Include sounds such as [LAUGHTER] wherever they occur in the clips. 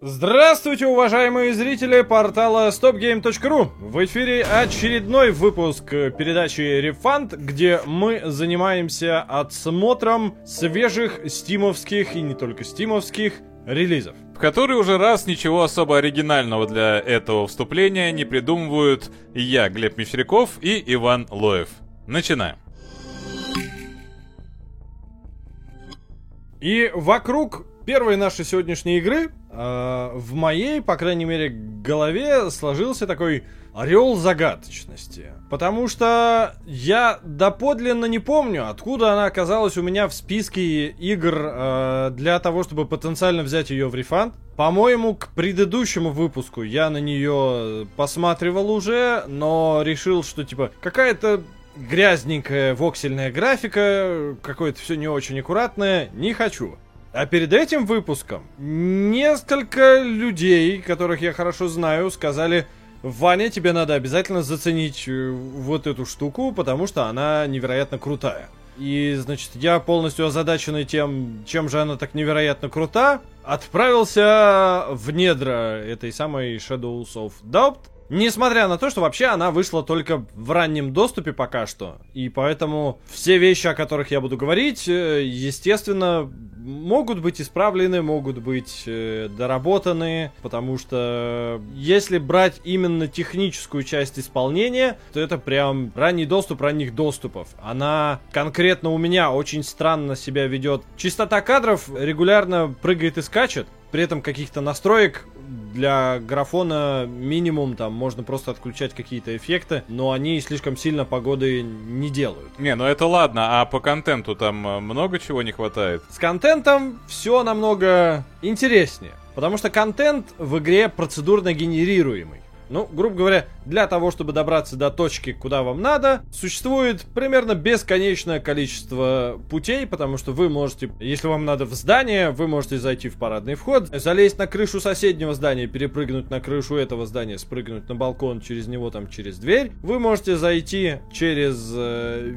Здравствуйте, уважаемые зрители портала stopgame.ru! В эфире очередной выпуск передачи Refund, где мы занимаемся отсмотром свежих стимовских и не только стимовских релизов. В который уже раз ничего особо оригинального для этого вступления не придумывают я, Глеб Мещеряков и Иван Лоев. Начинаем. И вокруг первой нашей сегодняшней игры э, в моей, по крайней мере, голове сложился такой орел загадочности. Потому что я доподлинно не помню, откуда она оказалась у меня в списке игр э, для того, чтобы потенциально взять ее в рефанд. По-моему, к предыдущему выпуску я на нее посматривал уже, но решил, что типа какая-то грязненькая воксельная графика, какое-то все не очень аккуратное, не хочу. А перед этим выпуском несколько людей, которых я хорошо знаю, сказали, Ваня, тебе надо обязательно заценить э, вот эту штуку, потому что она невероятно крутая. И, значит, я полностью озадаченный тем, чем же она так невероятно крута, отправился в недра этой самой Shadows of Doubt, Несмотря на то, что вообще она вышла только в раннем доступе пока что. И поэтому все вещи, о которых я буду говорить, э, естественно, могут быть исправлены, могут быть э, доработаны. Потому что если брать именно техническую часть исполнения, то это прям ранний доступ ранних доступов. Она конкретно у меня очень странно себя ведет. Частота кадров регулярно прыгает и скачет. При этом каких-то настроек для графона минимум, там можно просто отключать какие-то эффекты, но они слишком сильно погоды не делают. Не, ну это ладно, а по контенту там э, много чего не хватает? С контентом все намного интереснее, потому что контент в игре процедурно генерируемый. Ну, грубо говоря, для того, чтобы добраться до точки, куда вам надо, существует примерно бесконечное количество путей, потому что вы можете, если вам надо в здание, вы можете зайти в парадный вход, залезть на крышу соседнего здания, перепрыгнуть на крышу этого здания, спрыгнуть на балкон через него, там, через дверь. Вы можете зайти через э,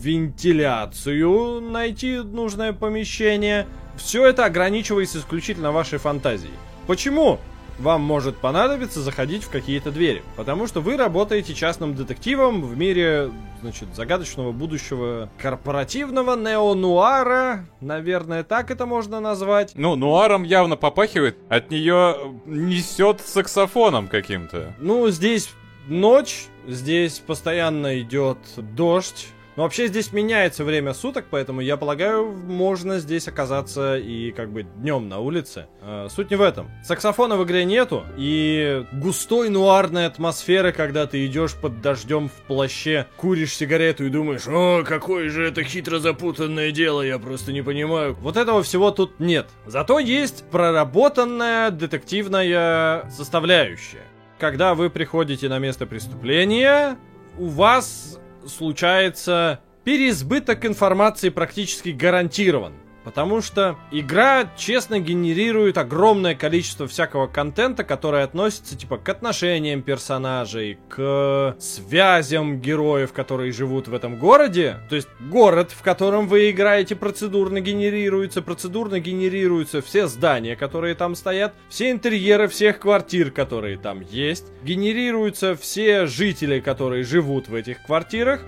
вентиляцию, найти нужное помещение. Все это ограничивается исключительно вашей фантазией. Почему? Вам может понадобиться заходить в какие-то двери. Потому что вы работаете частным детективом в мире, значит, загадочного будущего корпоративного неонуара. Наверное, так это можно назвать. Ну, нуаром явно попахивает. От нее несет саксофоном каким-то. Ну, здесь ночь, здесь постоянно идет дождь. Но вообще здесь меняется время суток, поэтому я полагаю, можно здесь оказаться и как бы днем на улице. Э, суть не в этом. Саксофона в игре нету, и густой нуарной атмосферы, когда ты идешь под дождем в плаще, куришь сигарету и думаешь, о, какое же это хитро запутанное дело, я просто не понимаю. Вот этого всего тут нет. Зато есть проработанная детективная составляющая. Когда вы приходите на место преступления, у вас случается переизбыток информации практически гарантирован. Потому что игра честно генерирует огромное количество всякого контента, который относится типа к отношениям персонажей, к связям героев, которые живут в этом городе. То есть город, в котором вы играете, процедурно генерируется, процедурно генерируются все здания, которые там стоят, все интерьеры всех квартир, которые там есть, генерируются все жители, которые живут в этих квартирах,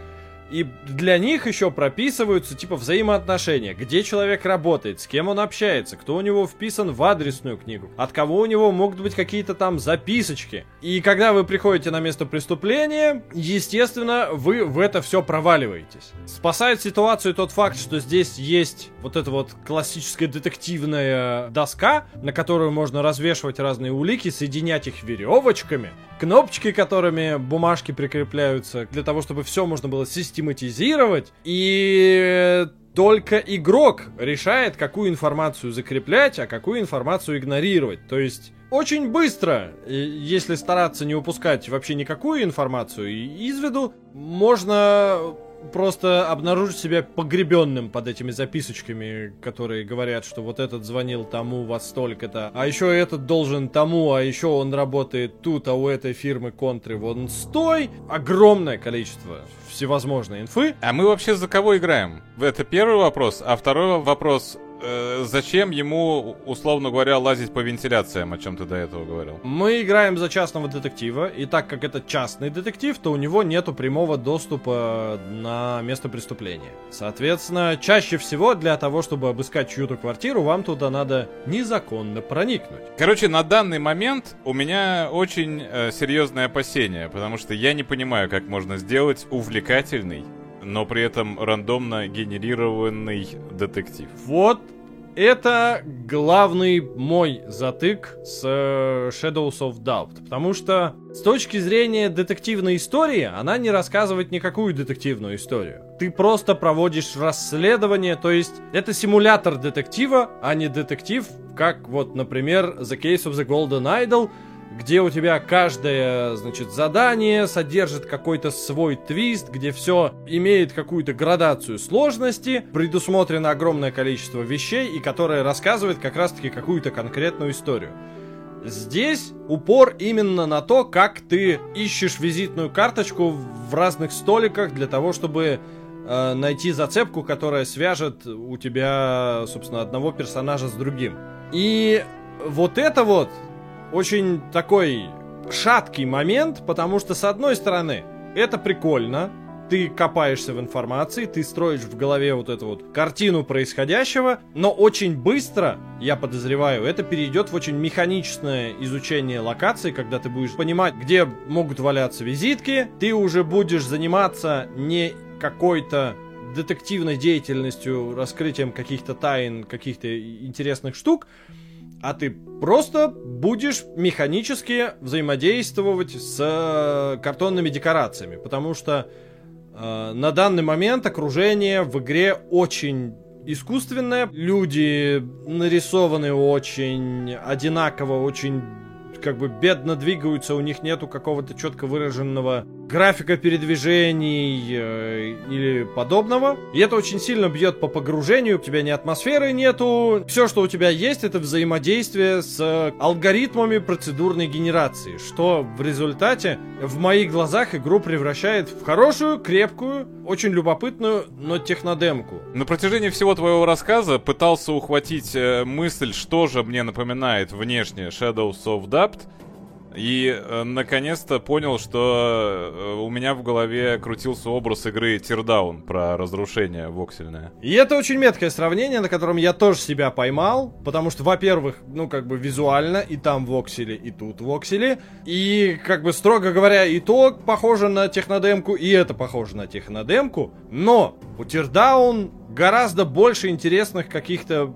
и для них еще прописываются типа взаимоотношения, где человек работает, с кем он общается, кто у него вписан в адресную книгу, от кого у него могут быть какие-то там записочки. И когда вы приходите на место преступления, естественно, вы в это все проваливаетесь. Спасает ситуацию тот факт, что здесь есть вот эта вот классическая детективная доска, на которую можно развешивать разные улики, соединять их веревочками, кнопочки, которыми бумажки прикрепляются, для того, чтобы все можно было систематизировать. И только игрок решает, какую информацию закреплять, а какую информацию игнорировать. То есть очень быстро, если стараться не упускать вообще никакую информацию из виду, можно просто обнаружить себя погребенным под этими записочками, которые говорят, что вот этот звонил тому во столько-то, а еще этот должен тому, а еще он работает тут, а у этой фирмы контры вон стой. Огромное количество всевозможной инфы. А мы вообще за кого играем? Это первый вопрос. А второй вопрос, э, зачем ему, условно говоря, лазить по вентиляциям, о чем ты до этого говорил? Мы играем за частного детектива, и так как это частный детектив, то у него нету прямого доступа на место преступления. Соответственно, чаще всего для того, чтобы обыскать чью-то квартиру, вам туда надо незаконно проникнуть. Короче, на данный момент у меня очень э, серьезные опасения, потому что я не понимаю, как можно сделать увлекательный но при этом рандомно генерированный детектив. Вот это главный мой затык с э, Shadows of Doubt. Потому что с точки зрения детективной истории, она не рассказывает никакую детективную историю. Ты просто проводишь расследование, то есть это симулятор детектива, а не детектив, как вот, например, The Case of the Golden Idol, где у тебя каждое, значит, задание содержит какой-то свой твист, где все имеет какую-то градацию сложности, предусмотрено огромное количество вещей, и которое рассказывает как раз-таки какую-то конкретную историю. Здесь упор именно на то, как ты ищешь визитную карточку в разных столиках для того, чтобы э, найти зацепку, которая свяжет у тебя, собственно, одного персонажа с другим. И вот это вот очень такой шаткий момент, потому что, с одной стороны, это прикольно, ты копаешься в информации, ты строишь в голове вот эту вот картину происходящего, но очень быстро, я подозреваю, это перейдет в очень механичное изучение локации, когда ты будешь понимать, где могут валяться визитки, ты уже будешь заниматься не какой-то детективной деятельностью, раскрытием каких-то тайн, каких-то интересных штук, а ты просто будешь механически взаимодействовать с э, картонными декорациями, потому что э, на данный момент окружение в игре очень искусственное, люди нарисованы очень одинаково, очень как бы бедно двигаются, у них нету какого-то четко выраженного графика передвижений э, или подобного. И это очень сильно бьет по погружению, у тебя ни атмосферы нету. Все, что у тебя есть, это взаимодействие с алгоритмами процедурной генерации, что в результате в моих глазах игру превращает в хорошую, крепкую, очень любопытную, но технодемку. На протяжении всего твоего рассказа пытался ухватить э, мысль, что же мне напоминает внешне Shadows of Doubt, и э, наконец-то понял, что э, у меня в голове крутился образ игры Тирдаун про разрушение воксельное. И это очень меткое сравнение, на котором я тоже себя поймал, потому что, во-первых, ну как бы визуально и там воксели, и тут воксели, и как бы строго говоря, и то похоже на технодемку, и это похоже на технодемку, но у Тирдаун гораздо больше интересных каких-то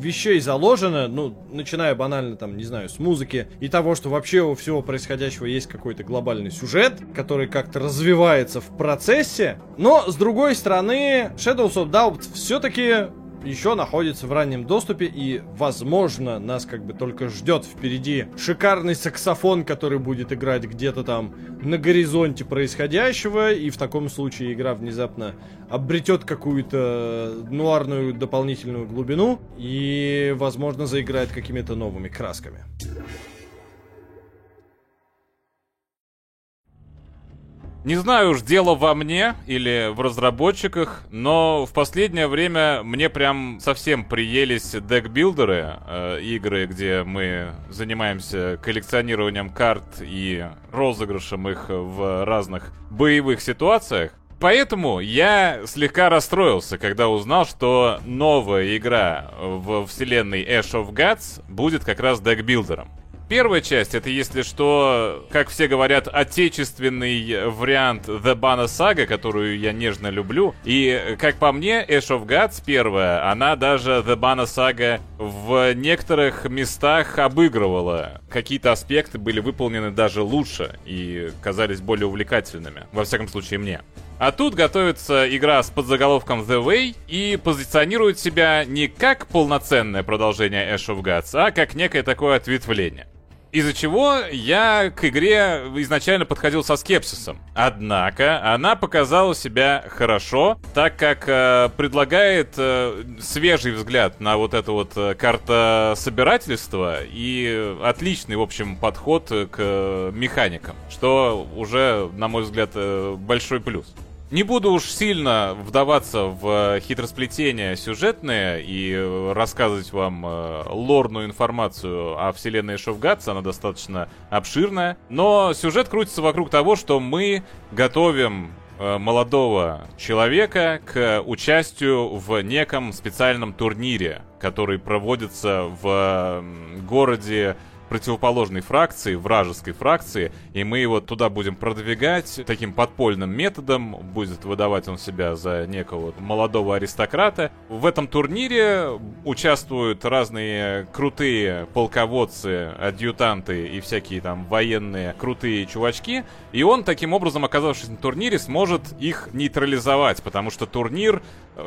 вещей заложено, ну, начиная банально там, не знаю, с музыки и того, что вообще у всего происходящего есть какой-то глобальный сюжет, который как-то развивается в процессе. Но, с другой стороны, Shadows of Doubt все-таки еще находится в раннем доступе и, возможно, нас как бы только ждет впереди шикарный саксофон, который будет играть где-то там на горизонте происходящего, и в таком случае игра внезапно обретет какую-то нуарную дополнительную глубину и, возможно, заиграет какими-то новыми красками. Не знаю уж, дело во мне или в разработчиках, но в последнее время мне прям совсем приелись декбилдеры, э, игры, где мы занимаемся коллекционированием карт и розыгрышем их в разных боевых ситуациях. Поэтому я слегка расстроился, когда узнал, что новая игра в вселенной Ash of Gods будет как раз декбилдером. Первая часть, это, если что, как все говорят, отечественный вариант The Banner Saga, которую я нежно люблю. И, как по мне, Ash of Gods первая, она даже The Banner Saga в некоторых местах обыгрывала. Какие-то аспекты были выполнены даже лучше и казались более увлекательными. Во всяком случае, мне. А тут готовится игра с подзаголовком The Way и позиционирует себя не как полноценное продолжение Ash of Gods, а как некое такое ответвление. Из-за чего я к игре изначально подходил со скепсисом. Однако она показала себя хорошо, так как э, предлагает э, свежий взгляд на вот это вот э, картособирательство и отличный, в общем, подход к э, механикам, что уже, на мой взгляд, э, большой плюс. Не буду уж сильно вдаваться в хитросплетения сюжетные и рассказывать вам э, лорную информацию о вселенной Шофгатс, она достаточно обширная. Но сюжет крутится вокруг того, что мы готовим э, молодого человека к участию в неком специальном турнире, который проводится в городе противоположной фракции, вражеской фракции, и мы его туда будем продвигать таким подпольным методом, будет выдавать он себя за некого молодого аристократа. В этом турнире участвуют разные крутые полководцы, адъютанты и всякие там военные крутые чувачки, и он таким образом, оказавшись на турнире, сможет их нейтрализовать, потому что турнир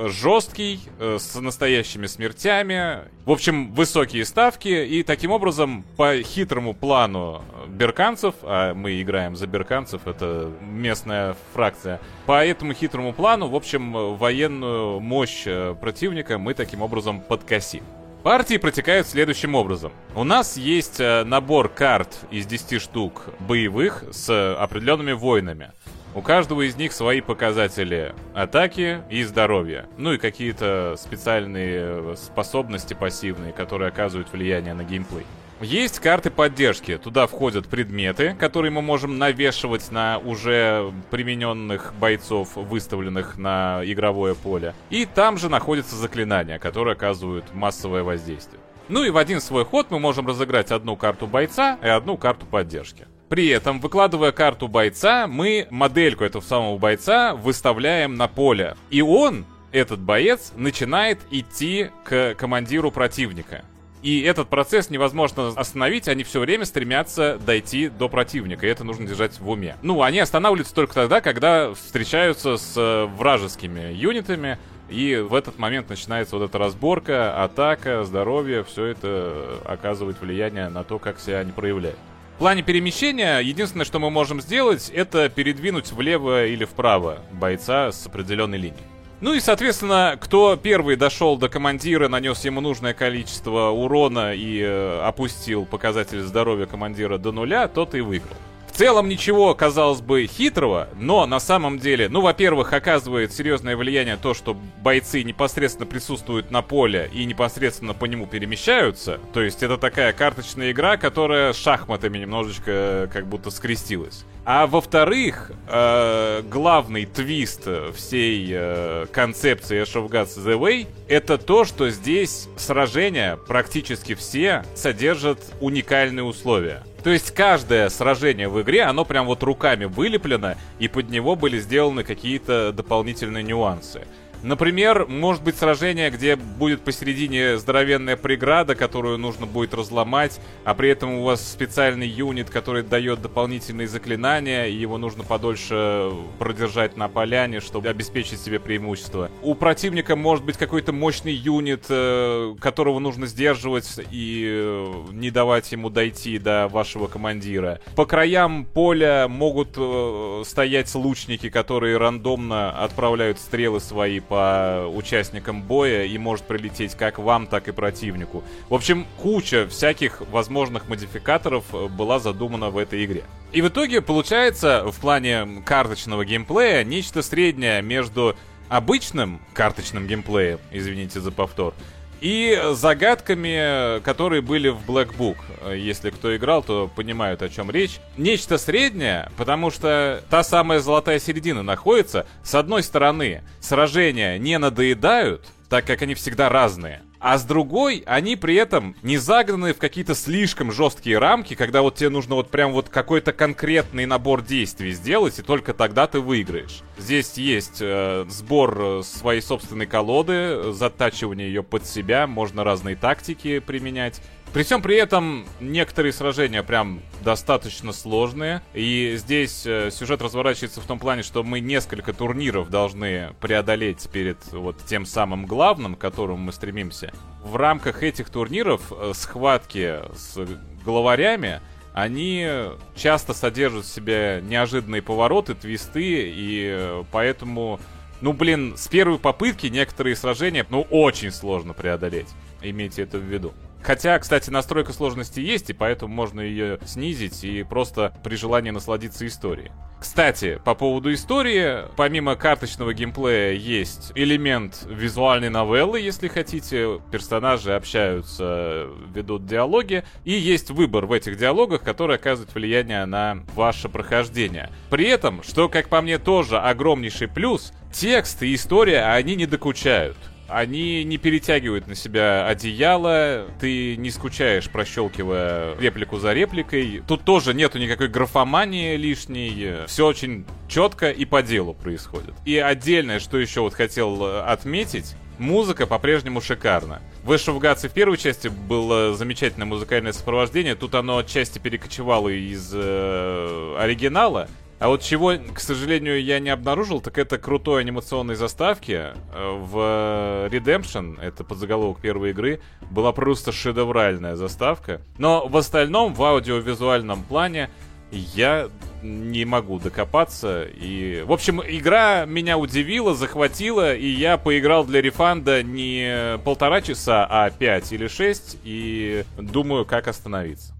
жесткий, э, с настоящими смертями, в общем, высокие ставки, и таким образом по хитрому плану берканцев, а мы играем за берканцев, это местная фракция, по этому хитрому плану, в общем, военную мощь э, противника мы таким образом подкосим. Партии протекают следующим образом. У нас есть э, набор карт из 10 штук боевых с определенными воинами. У каждого из них свои показатели атаки и здоровья. Ну и какие-то специальные э, способности пассивные, которые оказывают влияние на геймплей. Есть карты поддержки. Туда входят предметы, которые мы можем навешивать на уже примененных бойцов, выставленных на игровое поле. И там же находятся заклинания, которые оказывают массовое воздействие. Ну и в один свой ход мы можем разыграть одну карту бойца и одну карту поддержки. При этом, выкладывая карту бойца, мы модельку этого самого бойца выставляем на поле. И он, этот боец, начинает идти к командиру противника. И этот процесс невозможно остановить, они все время стремятся дойти до противника, и это нужно держать в уме. Ну, они останавливаются только тогда, когда встречаются с э, вражескими юнитами, и в этот момент начинается вот эта разборка, атака, здоровье, все это оказывает влияние на то, как себя они проявляют. В плане перемещения, единственное, что мы можем сделать, это передвинуть влево или вправо бойца с определенной линии. Ну и, соответственно, кто первый дошел до командира, нанес ему нужное количество урона и э, опустил показатель здоровья командира до нуля, тот и выиграл. В целом ничего, казалось бы, хитрого, но на самом деле, ну, во-первых, оказывает серьезное влияние то, что бойцы непосредственно присутствуют на поле и непосредственно по нему перемещаются. То есть это такая карточная игра, которая с шахматами немножечко э, как будто скрестилась. А во-вторых, э, главный твист всей э, концепции Ash of Gods The Way это то, что здесь сражения практически все содержат уникальные условия. То есть каждое сражение в игре, оно прям вот руками вылеплено, и под него были сделаны какие-то дополнительные нюансы. Например, может быть сражение, где будет посередине здоровенная преграда, которую нужно будет разломать, а при этом у вас специальный юнит, который дает дополнительные заклинания, и его нужно подольше продержать на поляне, чтобы обеспечить себе преимущество. У противника может быть какой-то мощный юнит, э, которого нужно сдерживать и э, не давать ему дойти до вашего командира. По краям поля могут э, стоять лучники, которые рандомно отправляют стрелы свои по участникам боя и может прилететь как вам, так и противнику. В общем, куча всяких возможных модификаторов э, была задумана в этой игре. И в итоге получается в плане карточного геймплея нечто среднее между обычным карточным геймплеем, извините за повтор, и загадками, которые были в Black Book. Если кто играл, то понимают, о чем речь. Нечто среднее, потому что та самая золотая середина находится. С одной стороны, сражения не надоедают, так как они всегда разные. А с другой, они при этом не загнаны в какие-то слишком жесткие рамки, когда вот тебе нужно вот прям вот какой-то конкретный набор действий сделать, и только тогда ты выиграешь. Здесь есть э, сбор э, своей собственной колоды, затачивание ее под себя, можно разные тактики применять. При всем при этом некоторые сражения прям достаточно сложные. И здесь э, сюжет разворачивается в том плане, что мы несколько турниров должны преодолеть перед вот тем самым главным, к которому мы стремимся. В рамках этих турниров э, схватки с главарями они часто содержат в себе неожиданные повороты, твисты, и поэтому, ну блин, с первой попытки некоторые сражения, ну, очень сложно преодолеть. Имейте это в виду. Хотя, кстати, настройка сложности есть, и поэтому можно ее снизить и просто при желании насладиться историей. Кстати, по поводу истории, помимо карточного геймплея есть элемент визуальной новеллы, если хотите. Персонажи общаются, ведут диалоги, и есть выбор в этих диалогах, который оказывает влияние на ваше прохождение. При этом, что, как по мне, тоже огромнейший плюс, текст и история, они не докучают они не перетягивают на себя одеяло, ты не скучаешь, прощелкивая реплику за репликой. Тут тоже нету никакой графомании лишней, все очень четко и по делу происходит. И отдельное, что еще вот хотел э, отметить, музыка по-прежнему шикарна. В Ash в первой части было замечательное музыкальное сопровождение, тут оно отчасти перекочевало из э, оригинала, а вот чего, к сожалению, я не обнаружил, так это крутой анимационной заставки. Э, в Redemption, это подзаголовок первой игры, была просто шедевральная заставка. Но в остальном, в аудиовизуальном плане, я не могу докопаться. И, в общем, игра меня удивила, захватила, и я поиграл для рефанда не полтора часа, а пять или шесть, и думаю, как остановиться.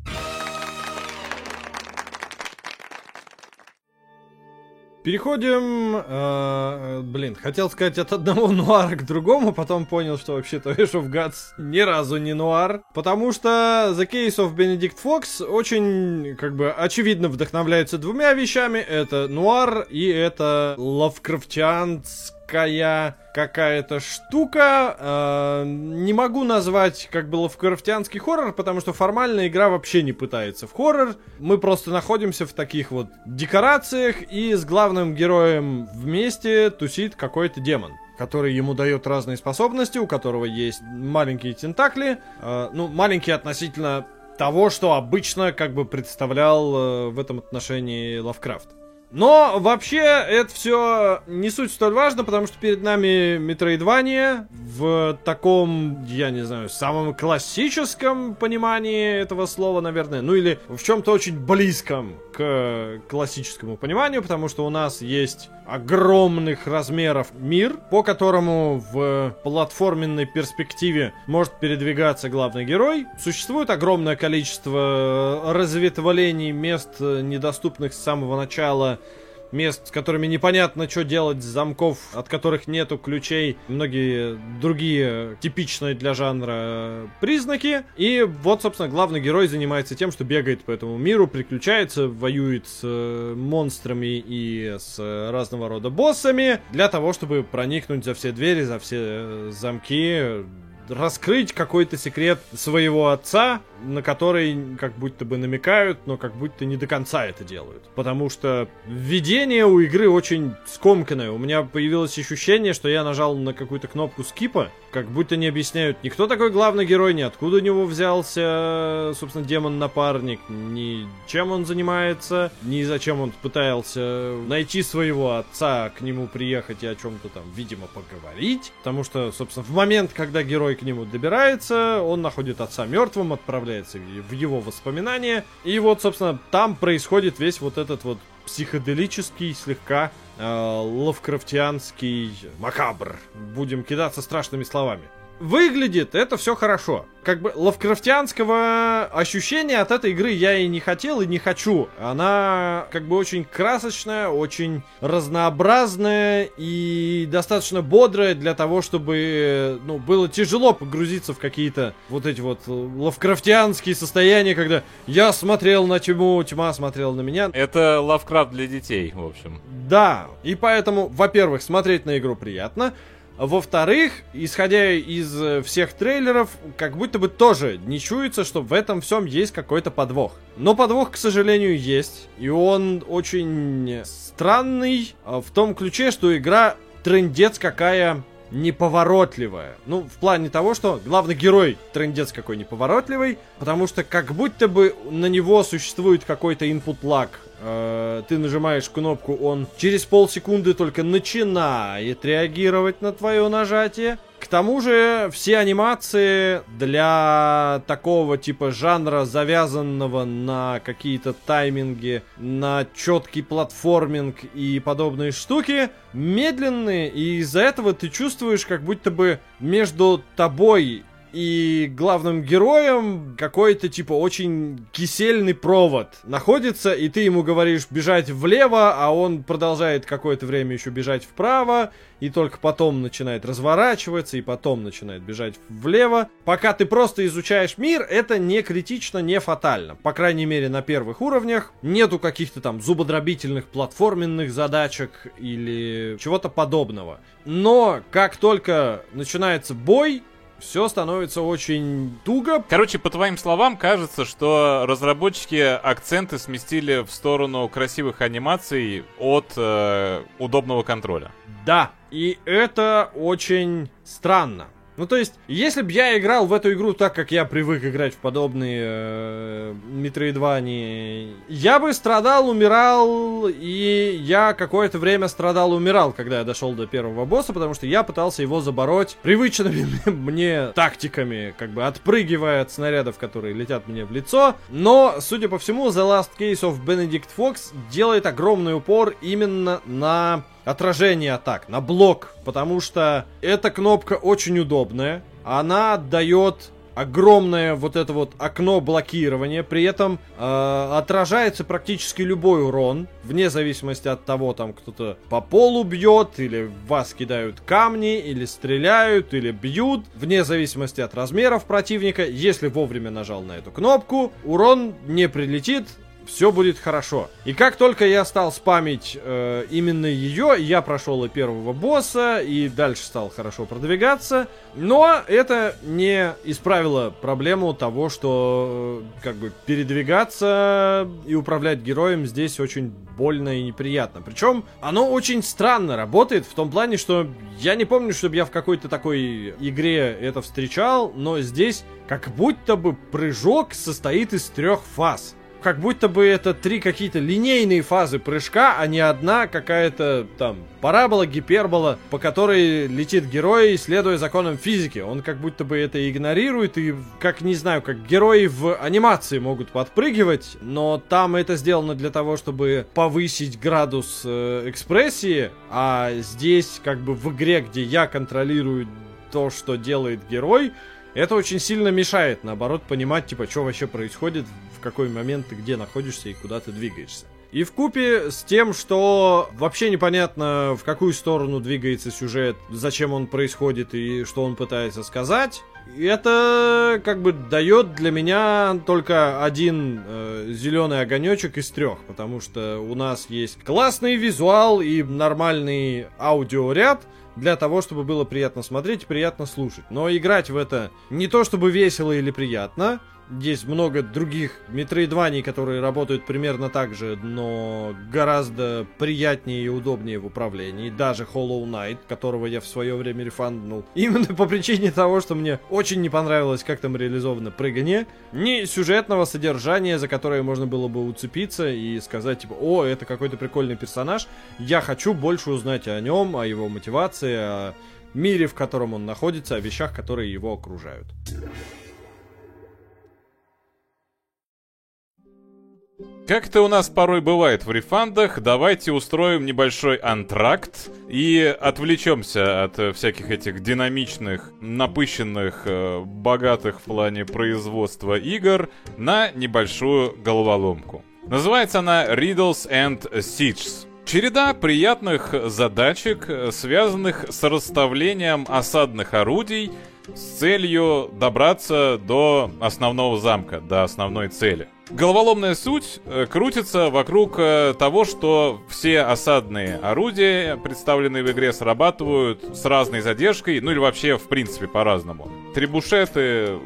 Переходим, э, блин, хотел сказать от одного [LAUGHS] нуара к другому, потом понял, что вообще-то Ash [LAUGHS] of Gods ни разу не нуар, потому что The Case of Benedict Fox очень, как бы, очевидно вдохновляется двумя вещами, это нуар и это лавкрафтианский такая какая-то штука. Э, не могу назвать как бы лавкрафтианский хоррор, потому что формально игра вообще не пытается в хоррор. Мы просто находимся в таких вот декорациях, и с главным героем вместе тусит какой-то демон который ему дает разные способности, у которого есть маленькие тентакли. Э, ну, маленькие относительно того, что обычно как бы представлял э, в этом отношении Лавкрафт. Но вообще это все не суть столь важно, потому что перед нами Метроидвания в таком, я не знаю, самом классическом понимании этого слова, наверное, ну или в чем-то очень близком к классическому пониманию, потому что у нас есть огромных размеров мир, по которому в платформенной перспективе может передвигаться главный герой. Существует огромное количество разветвлений мест, недоступных с самого начала мест, с которыми непонятно, что делать, замков, от которых нету ключей, многие другие типичные для жанра признаки. И вот, собственно, главный герой занимается тем, что бегает по этому миру, приключается, воюет с э, монстрами и с разного рода боссами, для того, чтобы проникнуть за все двери, за все э, замки, раскрыть какой-то секрет своего отца, на который как будто бы намекают, но как будто не до конца это делают. Потому что введение у игры очень скомканное. У меня появилось ощущение, что я нажал на какую-то кнопку скипа, как будто не объясняют ни кто такой главный герой, ни откуда у него взялся, собственно, демон-напарник, ни чем он занимается, ни зачем он пытался найти своего отца, к нему приехать и о чем-то там, видимо, поговорить. Потому что, собственно, в момент, когда герой к нему добирается, он находит отца мертвым, отправляет отправляется в его воспоминания. И вот, собственно, там происходит весь вот этот вот психоделический, слегка э, лавкрафтианский макабр. Будем кидаться страшными словами. Выглядит это все хорошо как бы лавкрафтианского ощущения от этой игры я и не хотел, и не хочу. Она как бы очень красочная, очень разнообразная и достаточно бодрая для того, чтобы, ну, было тяжело погрузиться в какие-то вот эти вот лавкрафтианские состояния, когда я смотрел на тьму, тьма смотрела на меня. Это лавкрафт для детей, в общем. Да, и поэтому, во-первых, смотреть на игру приятно, во-вторых, исходя из э, всех трейлеров, как будто бы тоже не чуется, что в этом всем есть какой-то подвох. Но подвох, к сожалению, есть. И он очень странный а, в том ключе, что игра трендец какая неповоротливая. Ну, в плане того, что главный герой трендец какой неповоротливый, потому что как будто бы на него существует какой-то input lag. Э, ты нажимаешь кнопку, он через полсекунды только начинает реагировать на твое нажатие. К тому же все анимации для такого типа жанра, завязанного на какие-то тайминги, на четкий платформинг и подобные штуки, медленные, и из-за этого ты чувствуешь, как будто бы между тобой и главным героем какой-то типа очень кисельный провод находится, и ты ему говоришь бежать влево, а он продолжает какое-то время еще бежать вправо, и только потом начинает разворачиваться, и потом начинает бежать влево. Пока ты просто изучаешь мир, это не критично, не фатально. По крайней мере, на первых уровнях нету каких-то там зубодробительных платформенных задачек или чего-то подобного. Но как только начинается бой, все становится очень туго. Короче, по твоим словам, кажется, что разработчики акценты сместили в сторону красивых анимаций от э, удобного контроля. Да, и это очень странно. Ну, то есть, если бы я играл в эту игру так, как я привык играть в подобные э, я бы страдал, умирал, и я какое-то время страдал, умирал, когда я дошел до первого босса, потому что я пытался его забороть привычными [LAUGHS] мне тактиками, как бы отпрыгивая от снарядов, которые летят мне в лицо. Но, судя по всему, The Last Case of Benedict Fox делает огромный упор именно на отражение атак, на блок, потому что эта кнопка очень удобная. Она дает огромное вот это вот окно блокирования, при этом э, отражается практически любой урон, вне зависимости от того, там кто-то по полу бьет, или вас кидают камни, или стреляют, или бьют, вне зависимости от размеров противника, если вовремя нажал на эту кнопку, урон не прилетит, все будет хорошо. И как только я стал спамить э, именно ее, я прошел и первого босса, и дальше стал хорошо продвигаться. Но это не исправило проблему того, что э, как бы передвигаться и управлять героем здесь очень больно и неприятно. Причем оно очень странно работает в том плане, что я не помню, чтобы я в какой-то такой игре это встречал, но здесь как будто бы прыжок состоит из трех фаз как будто бы это три какие-то линейные фазы прыжка, а не одна какая-то там парабола, гипербола, по которой летит герой, следуя законам физики. Он как будто бы это игнорирует, и как, не знаю, как герои в анимации могут подпрыгивать, но там это сделано для того, чтобы повысить градус э, экспрессии, а здесь как бы в игре, где я контролирую то, что делает герой, это очень сильно мешает, наоборот, понимать, типа, что вообще происходит, в какой момент ты где находишься и куда ты двигаешься. И в купе с тем, что вообще непонятно, в какую сторону двигается сюжет, зачем он происходит и что он пытается сказать, это как бы дает для меня только один э, зеленый огонечек из трех, потому что у нас есть классный визуал и нормальный аудиоряд, для того, чтобы было приятно смотреть приятно слушать. Но играть в это не то чтобы весело или приятно, есть много других метроидваний, которые работают примерно так же, но гораздо приятнее и удобнее в управлении. Даже Hollow Knight, которого я в свое время рефанднул. [LAUGHS] Именно по причине того, что мне очень не понравилось, как там реализовано прыгание. Ни сюжетного содержания, за которое можно было бы уцепиться и сказать, типа, о, это какой-то прикольный персонаж. Я хочу больше узнать о нем, о его мотивации, о мире, в котором он находится, о вещах, которые его окружают. Как это у нас порой бывает в рефандах, давайте устроим небольшой антракт и отвлечемся от всяких этих динамичных, напыщенных, э, богатых в плане производства игр на небольшую головоломку. Называется она Riddles and Sieges. Череда приятных задачек, связанных с расставлением осадных орудий с целью добраться до основного замка, до основной цели. Головоломная суть э, крутится вокруг э, того, что все осадные орудия, представленные в игре, срабатывают с разной задержкой, ну или вообще в принципе по-разному. Трибушеты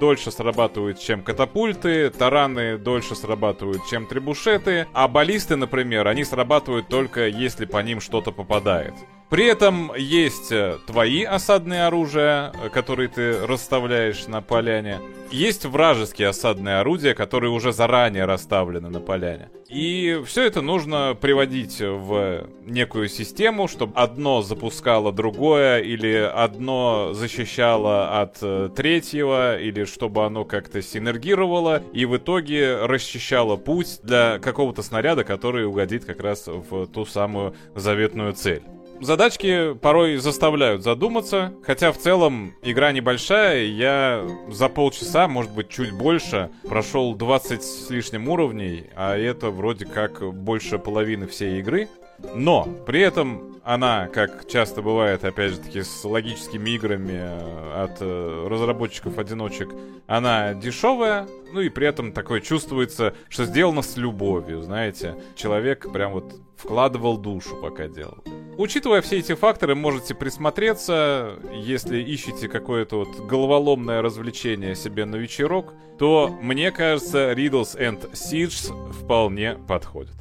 дольше срабатывают, чем катапульты, тараны дольше срабатывают, чем трибушеты, а баллисты, например, они срабатывают только если по ним что-то попадает. При этом есть э, твои осадные оружия, э, которые ты расставляешь на поляне. Есть вражеские осадные орудия, которые уже заранее расставлены на поляне. И все это нужно приводить в некую систему, чтобы одно запускало другое, или одно защищало от э, третьего, или чтобы оно как-то синергировало, и в итоге расчищало путь для какого-то снаряда, который угодит как раз в ту самую заветную цель. Задачки порой заставляют задуматься, хотя в целом игра небольшая, я за полчаса, может быть, чуть больше, прошел 20 с лишним уровней, а это вроде как больше половины всей игры. Но при этом она, как часто бывает, опять же таки, с логическими играми э, от э, разработчиков-одиночек, она дешевая, ну и при этом такое чувствуется, что сделано с любовью, знаете. Человек прям вот вкладывал душу, пока делал. Учитывая все эти факторы, можете присмотреться, если ищете какое-то вот головоломное развлечение себе на вечерок, то, мне кажется, Riddles and Sieges вполне подходит.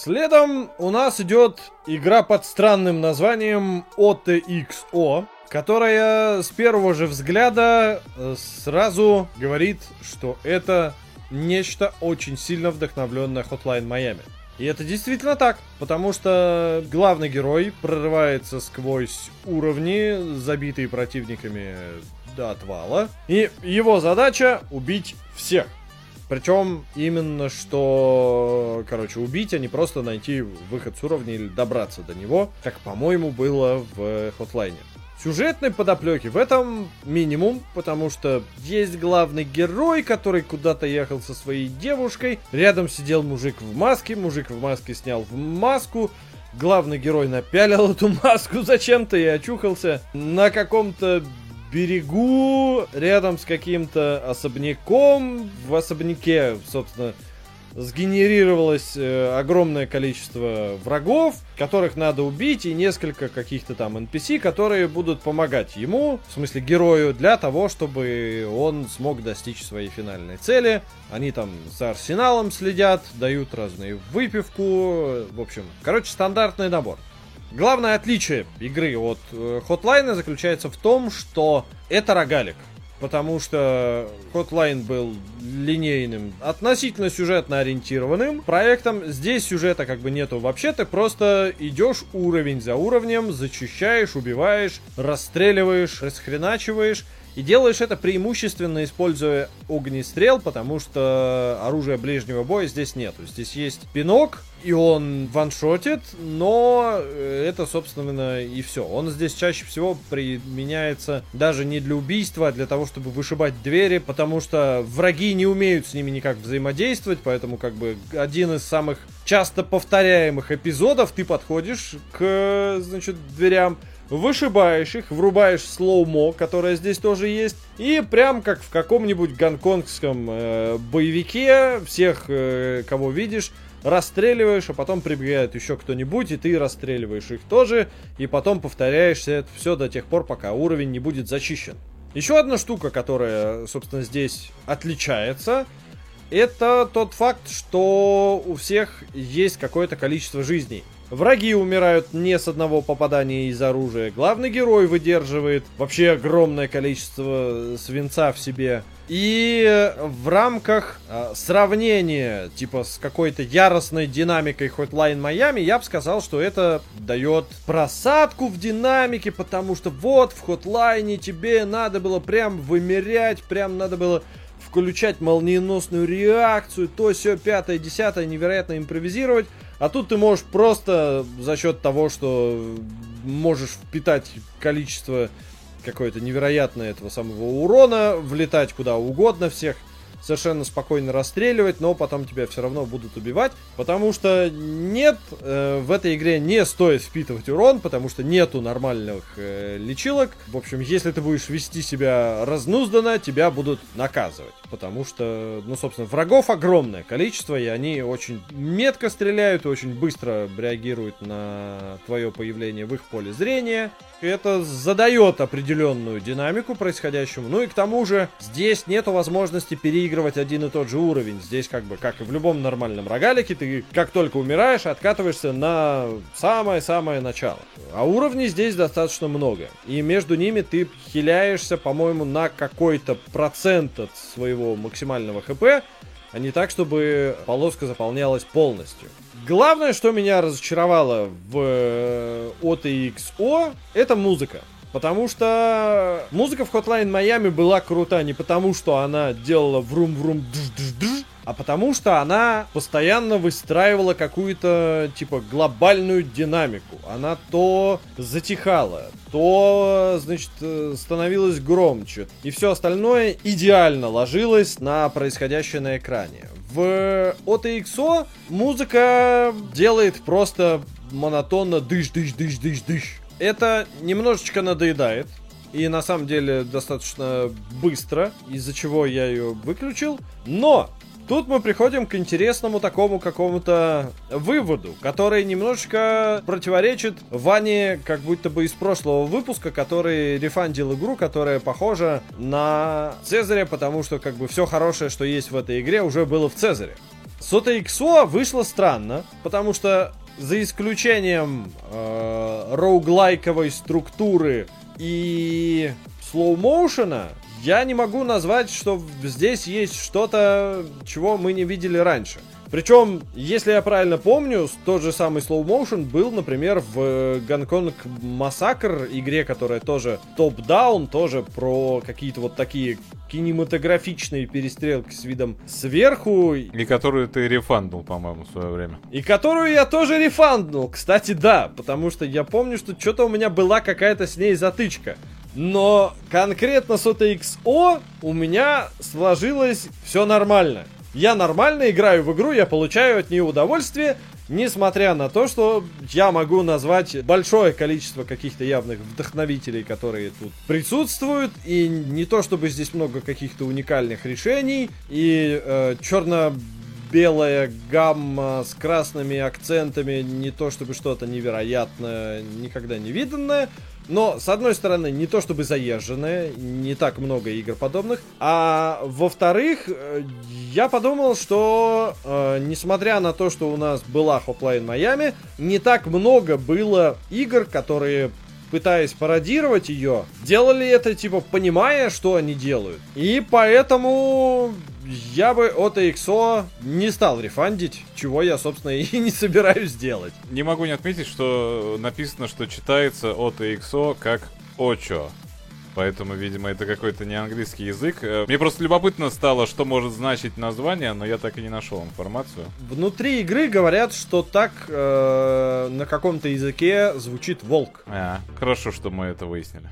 Следом у нас идет игра под странным названием OTXO, которая с первого же взгляда э, сразу говорит, что это нечто очень сильно вдохновленное Hotline Miami. И это действительно так, потому что главный герой прорывается сквозь уровни, забитые противниками до отвала, и его задача убить всех. Причем именно что, короче, убить, а не просто найти выход с уровня или добраться до него, как, по-моему, было в Хотлайне. Сюжетной подоплеки в этом минимум, потому что есть главный герой, который куда-то ехал со своей девушкой, рядом сидел мужик в маске, мужик в маске снял в маску, главный герой напялил [LAUGHS] эту маску зачем-то и очухался. На каком-то берегу, рядом с каким-то особняком. В особняке, собственно, сгенерировалось э, огромное количество врагов, которых надо убить, и несколько каких-то там NPC, которые будут помогать ему, в смысле герою, для того, чтобы он смог достичь своей финальной цели. Они там за арсеналом следят, дают разную выпивку. В общем, короче, стандартный набор. Главное отличие игры от э, Hotline заключается в том, что это рогалик. Потому что Hotline был линейным, относительно сюжетно ориентированным проектом. Здесь сюжета как бы нету вообще, ты просто идешь уровень за уровнем, зачищаешь, убиваешь, расстреливаешь, расхреначиваешь. И делаешь это преимущественно используя огнестрел, потому что оружия ближнего боя здесь нету. Здесь есть пинок, и он ваншотит, но э, это, собственно, и все. Он здесь чаще всего применяется даже не для убийства, а для того, чтобы вышибать двери, потому что враги не умеют с ними никак взаимодействовать, поэтому как бы один из самых часто повторяемых эпизодов ты подходишь к, значит, дверям, вышибаешь их, врубаешь слоумо, которое здесь тоже есть, и прям как в каком-нибудь гонконгском э, боевике всех, э, кого видишь, расстреливаешь, а потом прибегает еще кто-нибудь, и ты расстреливаешь их тоже, и потом повторяешься это все до тех пор, пока уровень не будет зачищен. Еще одна штука, которая, собственно, здесь отличается, это тот факт, что у всех есть какое-то количество жизней. Враги умирают не с одного попадания из оружия. Главный герой выдерживает вообще огромное количество свинца в себе. И в рамках э, сравнения, типа, с какой-то яростной динамикой Hotline Miami, я бы сказал, что это дает просадку в динамике, потому что вот в Hotline тебе надо было прям вымерять, прям надо было включать молниеносную реакцию, то все пятое, десятое, невероятно импровизировать. А тут ты можешь просто за счет того, что можешь впитать количество какое-то невероятное этого самого урона, влетать куда угодно всех, совершенно спокойно расстреливать, но потом тебя все равно будут убивать, потому что нет, э, в этой игре не стоит впитывать урон, потому что нету нормальных э, лечилок. В общем, если ты будешь вести себя разнузданно, тебя будут наказывать, потому что, ну, собственно, врагов огромное количество, и они очень метко стреляют и очень быстро реагируют на твое появление в их поле зрения. Это задает определенную динамику происходящему. Ну и к тому же здесь нету возможности переигрывать один и тот же уровень. Здесь как бы, как и в любом нормальном рогалике, ты как только умираешь, откатываешься на самое-самое начало. А уровней здесь достаточно много. И между ними ты хиляешься, по-моему, на какой-то процент от своего максимального хп, а не так, чтобы полоска заполнялась полностью. Главное, что меня разочаровало в э, OTXO, это музыка. Потому что музыка в Hotline Miami была крута не потому, что она делала врум-врум а потому что она постоянно выстраивала какую-то, типа, глобальную динамику. Она то затихала, то, значит, э, становилась громче. И все остальное идеально ложилось на происходящее на экране. В OTXO музыка делает просто монотонно дыш-дыш-дыш-дыш-дыш. Это немножечко надоедает. И на самом деле достаточно быстро, из-за чего я ее выключил. Но Тут мы приходим к интересному такому какому-то выводу, который немножечко противоречит Ване как будто бы из прошлого выпуска, который рефандил игру, которая похожа на Цезаря, потому что как бы все хорошее, что есть в этой игре, уже было в Цезаре. Сота XO вышло странно, потому что за исключением э, роуглайковой структуры и слоу-моушена, я не могу назвать, что здесь есть что-то, чего мы не видели раньше. Причем, если я правильно помню, тот же самый slow motion был, например, в Гонконг Массакр игре, которая тоже топ-даун, тоже про какие-то вот такие кинематографичные перестрелки с видом сверху. И которую ты рефанднул, по-моему, в свое время. И которую я тоже рефанднул. Кстати, да, потому что я помню, что что-то у меня была какая-то с ней затычка. Но конкретно с OTXO у меня сложилось все нормально. Я нормально играю в игру, я получаю от нее удовольствие, несмотря на то, что я могу назвать большое количество каких-то явных вдохновителей, которые тут присутствуют, и не то чтобы здесь много каких-то уникальных решений, и э, черно белая гамма с красными акцентами, не то чтобы что-то невероятное, никогда не виданное, но, с одной стороны, не то чтобы заезженное, не так много игр подобных, а во-вторых, э, я подумал, что, э, несмотря на то, что у нас была Hotline Miami, не так много было игр, которые пытаясь пародировать ее, делали это, типа, понимая, что они делают. И поэтому я бы от EXO не стал рефандить, чего я, собственно, [LAUGHS] и не собираюсь делать. Не могу не отметить, что написано, что читается от EXO как Очо. Поэтому, видимо, это какой-то не английский язык. Э, мне просто любопытно стало, что может значить название, но я так и не нашел информацию. Внутри игры говорят, что так э, на каком-то языке звучит волк. А, хорошо, что мы это выяснили.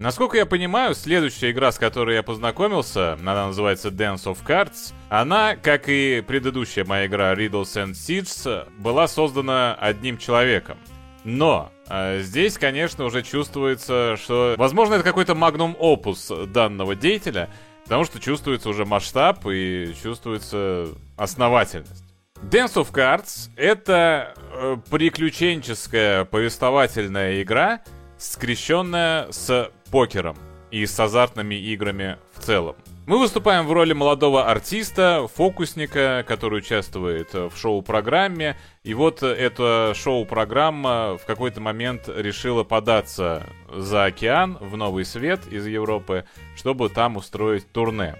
Насколько я понимаю, следующая игра, с которой я познакомился, она называется Dance of Cards, она, как и предыдущая моя игра Riddles and Seeds, была создана одним человеком. Но э, здесь, конечно, уже чувствуется, что, возможно, это какой-то магнум опус данного деятеля, потому что чувствуется уже масштаб и чувствуется основательность. Dance of Cards — это э, приключенческая повествовательная игра, скрещенная с покером и с азартными играми в целом. Мы выступаем в роли молодого артиста, фокусника, который участвует в шоу-программе. И вот эта шоу-программа в какой-то момент решила податься за океан в Новый Свет из Европы, чтобы там устроить турне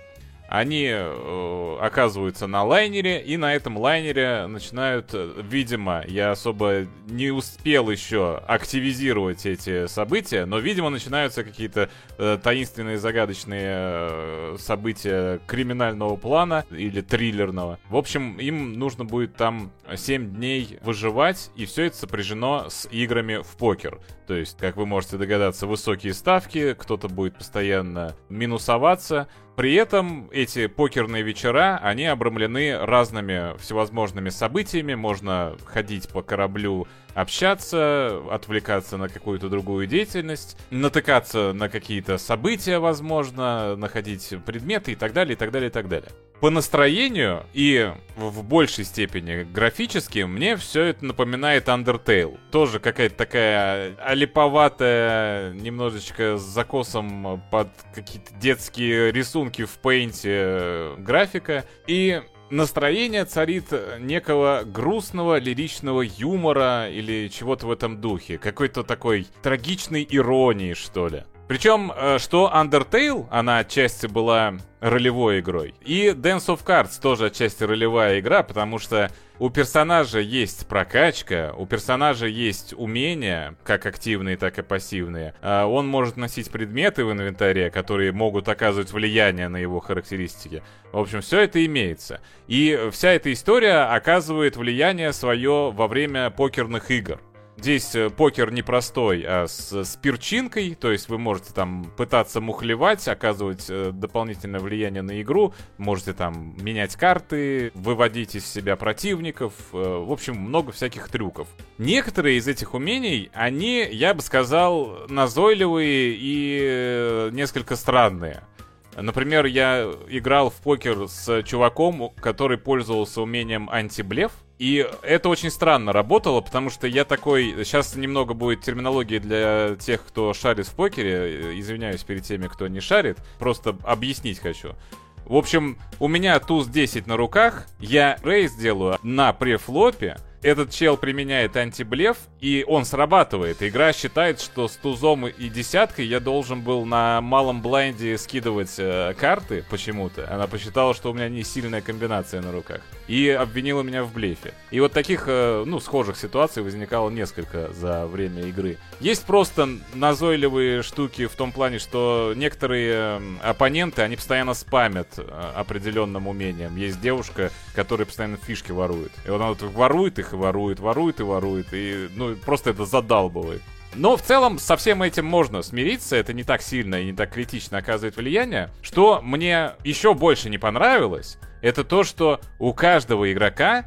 они э, оказываются на лайнере, и на этом лайнере начинают, э, видимо, я особо не успел еще активизировать эти события, но, видимо, начинаются какие-то э, таинственные, загадочные э, события криминального плана или триллерного. В общем, им нужно будет там 7 дней выживать, и все это сопряжено с играми в покер. То есть, как вы можете догадаться, высокие ставки, кто-то будет постоянно минусоваться, при этом эти покерные вечера, они обрамлены разными всевозможными событиями. Можно ходить по кораблю, общаться, отвлекаться на какую-то другую деятельность, натыкаться на какие-то события, возможно, находить предметы и так далее, и так далее, и так далее. По настроению и в большей степени графически мне все это напоминает Undertale. Тоже какая-то такая олиповатая, немножечко с закосом под какие-то детские рисунки в пейнте э, графика. И настроение царит некого грустного лиричного юмора или чего-то в этом духе. Какой-то такой трагичной иронии, что ли. Причем, э, что Undertale, она отчасти была ролевой игрой, и Dance of Cards тоже отчасти ролевая игра, потому что у персонажа есть прокачка, у персонажа есть умения, как активные, так и пассивные. А он может носить предметы в инвентаре, которые могут оказывать влияние на его характеристики. В общем, все это имеется. И вся эта история оказывает влияние свое во время покерных игр. Здесь э, покер не простой, а с, с перчинкой, то есть вы можете там пытаться мухлевать, оказывать э, дополнительное влияние на игру, можете там менять карты, выводить из себя противников, э, в общем, много всяких трюков. Некоторые из этих умений, они, я бы сказал, назойливые и несколько странные. Например, я играл в покер с чуваком, который пользовался умением антиблеф, и это очень странно работало, потому что я такой... Сейчас немного будет терминологии для тех, кто шарит в покере. Извиняюсь перед теми, кто не шарит. Просто объяснить хочу. В общем, у меня туз 10 на руках, я raise делаю на префлопе, этот чел применяет антиблеф, и он срабатывает. Игра считает, что с тузом и десяткой я должен был на малом блайнде скидывать э, карты почему-то. Она посчитала, что у меня не сильная комбинация на руках. И обвинила меня в блефе. И вот таких, э, ну, схожих ситуаций возникало несколько за время игры. Есть просто назойливые штуки в том плане, что некоторые э, оппоненты, они постоянно спамят э, определенным умением. Есть девушка, которая постоянно фишки ворует. И вот она вот ворует их и ворует, ворует и ворует. И, ну, просто это задалбывает. Но в целом со всем этим можно смириться, это не так сильно и не так критично оказывает влияние. Что мне еще больше не понравилось, это то, что у каждого игрока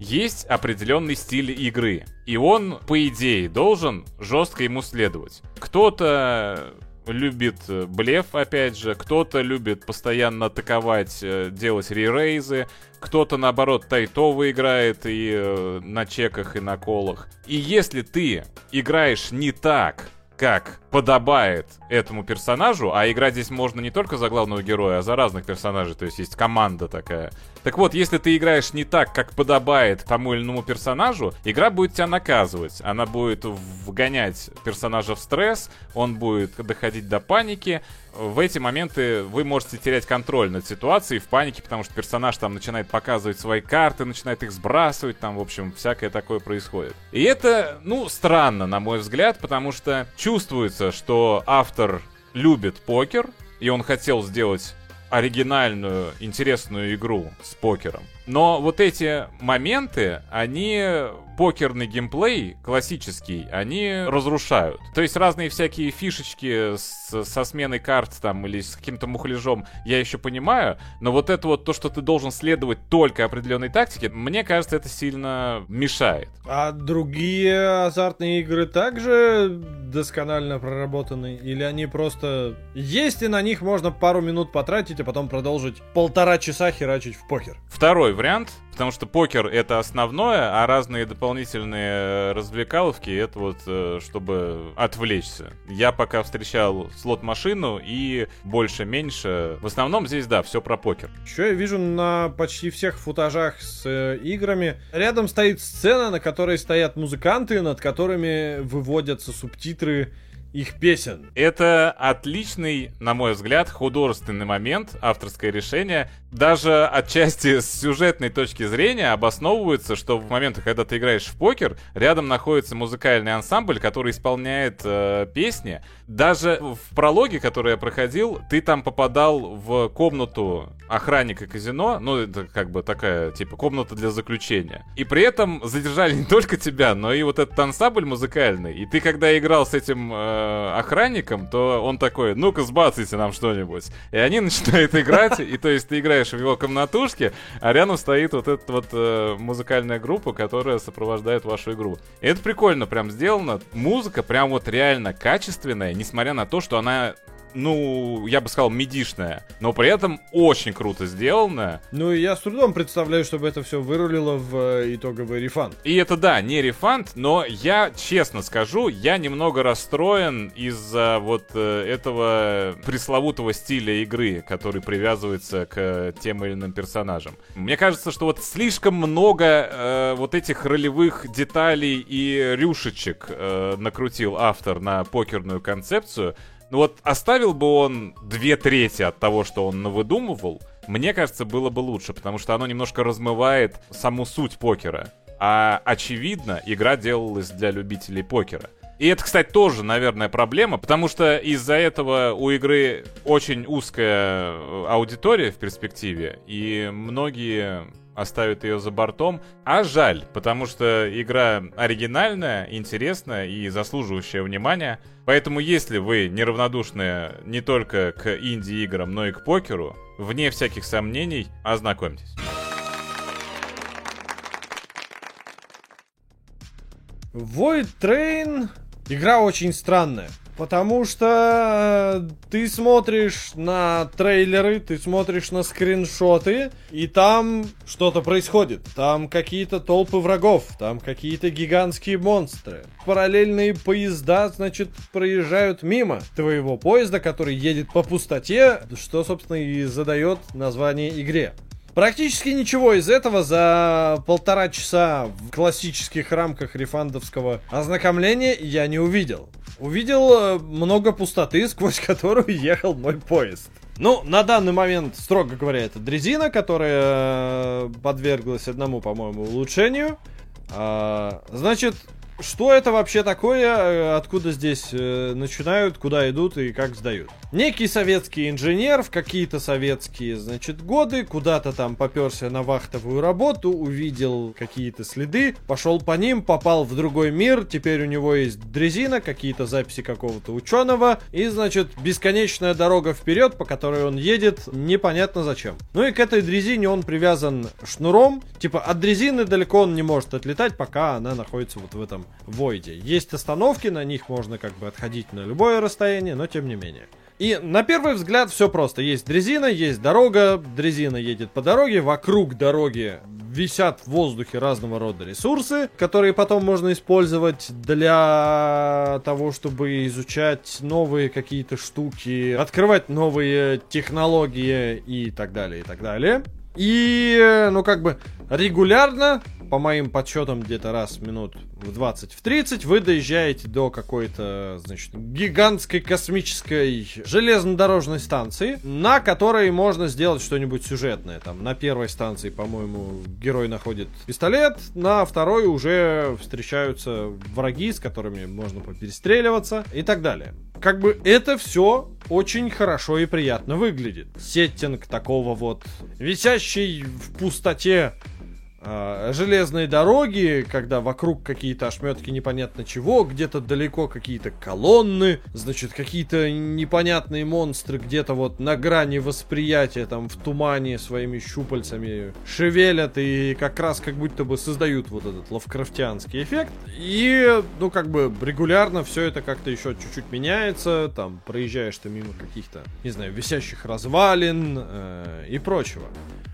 есть определенный стиль игры. И он, по идее, должен жестко ему следовать. Кто-то любит э, блеф, опять же, кто-то любит постоянно атаковать, э, делать ререйзы, кто-то, наоборот, тайтово играет и э, на чеках, и на колах. И если ты играешь не так, как подобает этому персонажу, а играть здесь можно не только за главного героя, а за разных персонажей, то есть есть команда такая. Так вот, если ты играешь не так, как подобает тому или иному персонажу, игра будет тебя наказывать. Она будет вгонять персонажа в стресс, он будет доходить до паники. В эти моменты вы можете терять контроль над ситуацией в панике, потому что персонаж там начинает показывать свои карты, начинает их сбрасывать, там, в общем, всякое такое происходит. И это, ну, странно, на мой взгляд, потому что чувствуется, что автор любит покер, и он хотел сделать оригинальную, интересную игру с покером. Но вот эти моменты, они покерный геймплей классический, они разрушают. То есть разные всякие фишечки с, со сменой карт там или с каким-то мухляжом я еще понимаю, но вот это вот то, что ты должен следовать только определенной тактике, мне кажется, это сильно мешает. А другие азартные игры также досконально проработаны? Или они просто есть и на них можно пару минут потратить, а потом продолжить полтора часа херачить в покер? Второй вариант, потому что покер это основное, а разные дополнительные развлекаловки это вот э, чтобы отвлечься. Я пока встречал слот-машину и больше-меньше. В основном здесь, да, все про покер. Еще я вижу на почти всех футажах с э, играми. Рядом стоит сцена, на которой стоят музыканты, над которыми выводятся субтитры их песен. Это отличный, на мой взгляд, художественный момент, авторское решение. Даже отчасти с сюжетной точки зрения обосновывается, что в моментах, когда ты играешь в покер, рядом находится музыкальный ансамбль, который исполняет э, песни. Даже в прологе, который я проходил, ты там попадал в комнату охранника казино, ну, это как бы такая, типа, комната для заключения. И при этом задержали не только тебя, но и вот этот ансамбль музыкальный. И ты, когда играл с этим э, охранником, то он такой, ну-ка, сбацайте нам что-нибудь. И они начинают [LAUGHS] играть, и то есть ты играешь в его комнатушке, а рядом стоит вот эта вот э, музыкальная группа, которая сопровождает вашу игру. И это прикольно прям сделано. Музыка прям вот реально качественная, несмотря на то, что она ну, я бы сказал, медишная, но при этом очень круто сделанная. Ну, я с трудом представляю, чтобы это все вырулило в э, итоговый рефанд. И это, да, не рефанд, но я честно скажу, я немного расстроен из-за вот э, этого пресловутого стиля игры, который привязывается к тем или иным персонажам. Мне кажется, что вот слишком много э, вот этих ролевых деталей и рюшечек э, накрутил автор на покерную концепцию, Ну вот оставил бы он две трети от того, что он навыдумывал, мне кажется, было бы лучше, потому что оно немножко размывает саму суть покера. А очевидно, игра делалась для любителей покера. И это, кстати, тоже, наверное, проблема, потому что из-за этого у игры очень узкая э, аудитория в перспективе, и многие оставят ее за бортом. А жаль, потому что игра оригинальная, интересная и заслуживающая внимания. Поэтому если вы неравнодушны не только к инди-играм, но и к покеру, вне всяких сомнений, ознакомьтесь. Void Train игра очень странная. Потому что э, ты смотришь на трейлеры, ты смотришь на скриншоты, и там что-то происходит. Там какие-то толпы врагов, там какие-то гигантские монстры. Параллельные поезда, значит, проезжают мимо твоего поезда, который едет по пустоте, что, собственно, и задает название игре. Практически ничего из этого за полтора часа в классических рамках рефандовского ознакомления я не увидел. Увидел э, много пустоты, [LAUGHS] сквозь которую ехал мой поезд. Ну, на данный момент, строго говоря, это дрезина, которая э, подверглась одному, по-моему, улучшению. А, значит, что это вообще такое, э, откуда здесь э, начинают, куда идут и как сдают. Некий советский инженер в какие-то советские, значит, годы куда-то там поперся на вахтовую работу, увидел какие-то следы, пошел по ним, попал в другой мир, теперь у него есть дрезина, какие-то записи какого-то ученого, и, значит, бесконечная дорога вперед, по которой он едет, непонятно зачем. Ну и к этой дрезине он привязан шнуром, типа от дрезины далеко он не может отлетать, пока она находится вот в этом Войде. Есть остановки, на них можно как бы отходить на любое расстояние, но тем не менее. И на первый взгляд все просто. Есть дрезина, есть дорога, дрезина едет по дороге, вокруг дороги висят в воздухе разного рода ресурсы, которые потом можно использовать для того, чтобы изучать новые какие-то штуки, открывать новые технологии и так далее, и так далее. И, ну, как бы, регулярно, по моим подсчетам, где-то раз минут в 20, в 30, вы доезжаете до какой-то, значит, гигантской космической железнодорожной станции, на которой можно сделать что-нибудь сюжетное. Там, на первой станции, по-моему, герой находит пистолет, на второй уже встречаются враги, с которыми можно поперестреливаться и так далее. Как бы это все очень хорошо и приятно выглядит. Сеттинг такого вот висящий в пустоте железные дороги, когда вокруг какие-то ошметки непонятно чего, где-то далеко какие-то колонны, значит, какие-то непонятные монстры где-то вот на грани восприятия, там, в тумане своими щупальцами шевелят и как раз как будто бы создают вот этот лавкрафтианский эффект. И, ну, как бы регулярно все это как-то еще чуть-чуть меняется, там, проезжаешь ты мимо каких-то, не знаю, висящих развалин э, и прочего.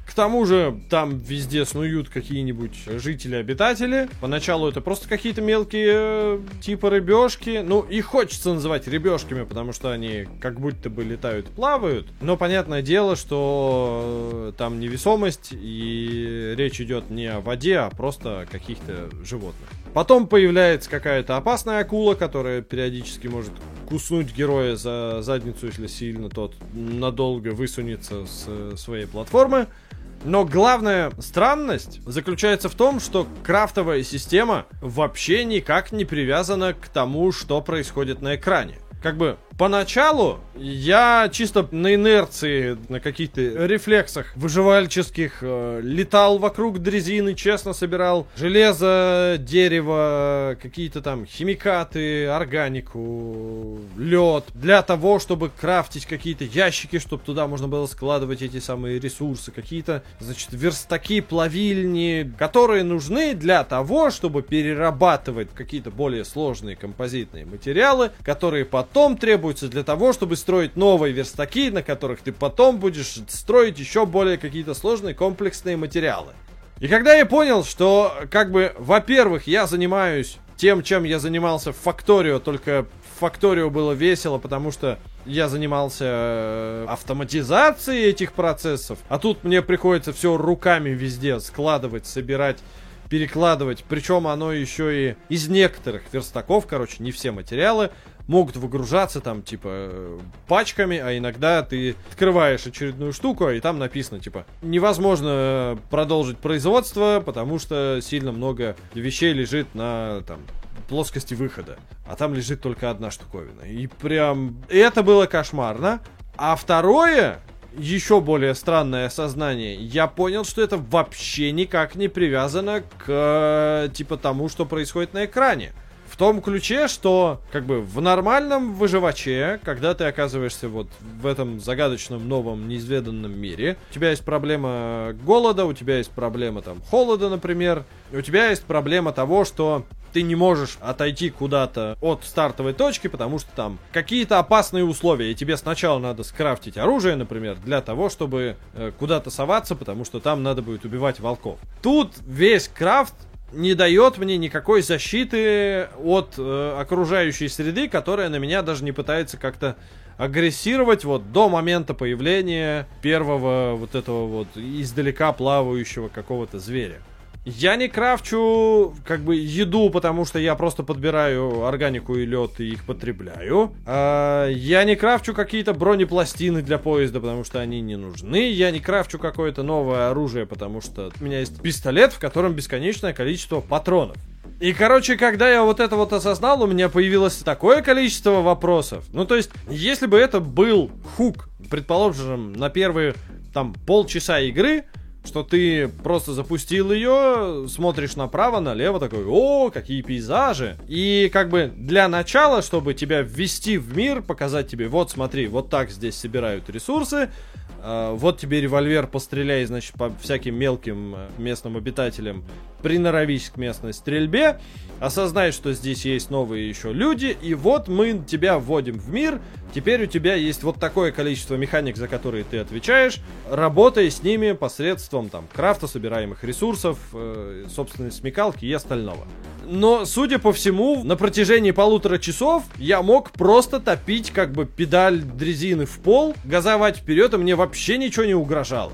К тому же там везде снуют какие-нибудь жители-обитатели. Поначалу это просто какие-то мелкие э, типа рыбешки. Ну, их хочется называть рыбешками, потому что они как будто бы летают, плавают. Но понятное дело, что э, там невесомость и речь идет не о воде, а просто о каких-то животных. Потом появляется какая-то опасная акула, которая периодически может куснуть героя за задницу, если сильно тот надолго высунется с э, своей платформы. Но главная странность заключается в том, что крафтовая система вообще никак не привязана к тому, что происходит на экране. Как бы Поначалу я чисто на инерции, на каких-то рефлексах выживальческих э, летал вокруг дрезины, честно собирал железо, дерево, какие-то там химикаты, органику, лед, для того, чтобы крафтить какие-то ящики, чтобы туда можно было складывать эти самые ресурсы, какие-то, значит, верстаки, плавильни, которые нужны для того, чтобы перерабатывать какие-то более сложные композитные материалы, которые потом требуют требуется для того, чтобы строить новые верстаки, на которых ты потом будешь строить еще более какие-то сложные комплексные материалы. И когда я понял, что, как бы, во-первых, я занимаюсь тем, чем я занимался в Факторио, только в Факторио было весело, потому что я занимался э, автоматизацией этих процессов, а тут мне приходится все руками везде складывать, собирать перекладывать. Причем оно еще и из некоторых верстаков, короче, не все материалы, могут выгружаться там, типа, пачками, а иногда ты открываешь очередную штуку, и там написано, типа, невозможно продолжить производство, потому что сильно много вещей лежит на, там, плоскости выхода. А там лежит только одна штуковина. И прям... Это было кошмарно. А второе, еще более странное осознание. Я понял, что это вообще никак не привязано к типа тому, что происходит на экране. Том ключе, что как бы в нормальном выживаче, когда ты оказываешься вот в этом загадочном новом неизведанном мире, у тебя есть проблема голода, у тебя есть проблема там холода, например, у тебя есть проблема того, что ты не можешь отойти куда-то от стартовой точки, потому что там какие-то опасные условия, и тебе сначала надо скрафтить оружие, например, для того, чтобы э, куда-то соваться, потому что там надо будет убивать волков. Тут весь крафт не дает мне никакой защиты от э, окружающей среды, которая на меня даже не пытается как-то агрессировать вот до момента появления первого вот этого вот издалека плавающего какого-то зверя. Я не крафчу как бы еду, потому что я просто подбираю органику и лед и их потребляю. А, я не крафчу какие-то бронепластины для поезда, потому что они не нужны. Я не крафчу какое-то новое оружие, потому что у меня есть пистолет, в котором бесконечное количество патронов. И, короче, когда я вот это вот осознал, у меня появилось такое количество вопросов. Ну, то есть, если бы это был хук, предположим, на первые там полчаса игры, что ты просто запустил ее, смотришь направо, налево, такой, о, какие пейзажи. И как бы для начала, чтобы тебя ввести в мир, показать тебе, вот смотри, вот так здесь собирают ресурсы, вот тебе револьвер, постреляй, значит, по всяким мелким э, местным обитателям, приноровись к местной стрельбе, осознай, что здесь есть новые еще люди, и вот мы тебя вводим в мир, теперь у тебя есть вот такое количество механик, за которые ты отвечаешь, работай с ними посредством там крафта, собираемых ресурсов, э, собственной смекалки и остального. Но, судя по всему, на протяжении полутора часов я мог просто топить как бы педаль дрезины в пол, газовать вперед, и мне вообще ничего не угрожало.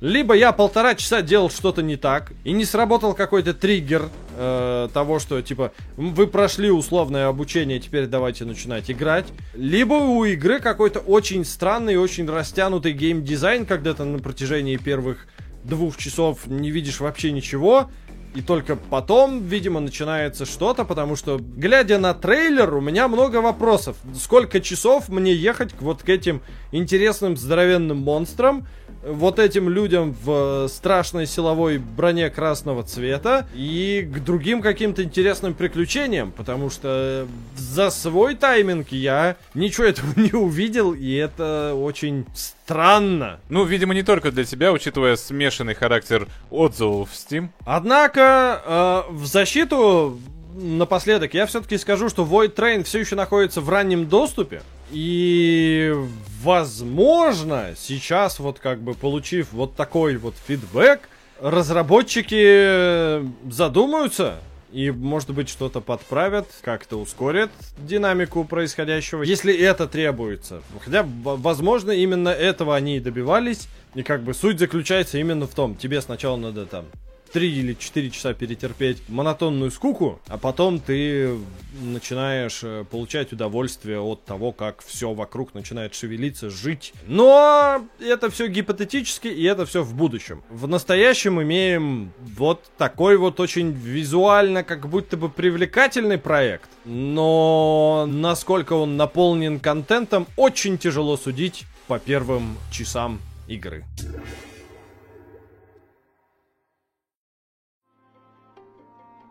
Либо я полтора часа делал что-то не так, и не сработал какой-то триггер э, того, что, типа, вы прошли условное обучение, теперь давайте начинать играть. Либо у игры какой-то очень странный, очень растянутый геймдизайн, когда ты на протяжении первых двух часов не видишь вообще ничего, и только потом, видимо, начинается что-то, потому что, глядя на трейлер, у меня много вопросов. Сколько часов мне ехать вот к этим интересным здоровенным монстрам, вот этим людям в страшной силовой броне красного цвета и к другим каким-то интересным приключениям, потому что за свой тайминг я ничего этого [LAUGHS] не увидел, и это очень странно. Ну, видимо, не только для тебя, учитывая смешанный характер отзывов в Steam. Однако, э, в защиту напоследок я все-таки скажу, что Void Train все еще находится в раннем доступе. И, возможно, сейчас вот как бы получив вот такой вот фидбэк, разработчики задумаются и, может быть, что-то подправят, как-то ускорят динамику происходящего, если это требуется. Хотя, возможно, именно этого они и добивались, и как бы суть заключается именно в том, тебе сначала надо там 3 или 4 часа перетерпеть монотонную скуку, а потом ты начинаешь э, получать удовольствие от того, как все вокруг начинает шевелиться, жить. Но это все гипотетически, и это все в будущем. В настоящем имеем вот такой вот очень визуально, как будто бы привлекательный проект. Но насколько он наполнен контентом, очень тяжело судить по первым часам игры.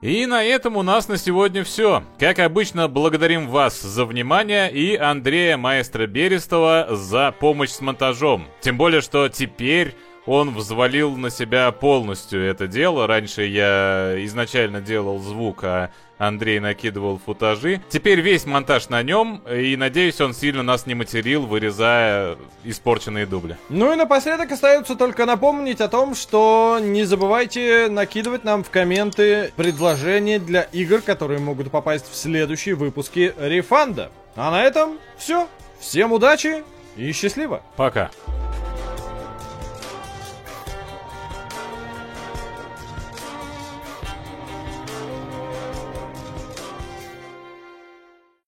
И на этом у нас на сегодня все. Как обычно, благодарим вас за внимание и Андрея Маэстро Берестова за помощь с монтажом. Тем более, что теперь он взвалил на себя полностью это дело. Раньше я изначально делал звук, а Андрей накидывал футажи. Теперь весь монтаж на нем, и надеюсь, он сильно нас не материл, вырезая испорченные дубли. Ну и напоследок остается только напомнить о том, что не забывайте накидывать нам в комменты предложения для игр, которые могут попасть в следующие выпуски Рефанда. А на этом все. Всем удачи и счастливо. Пока.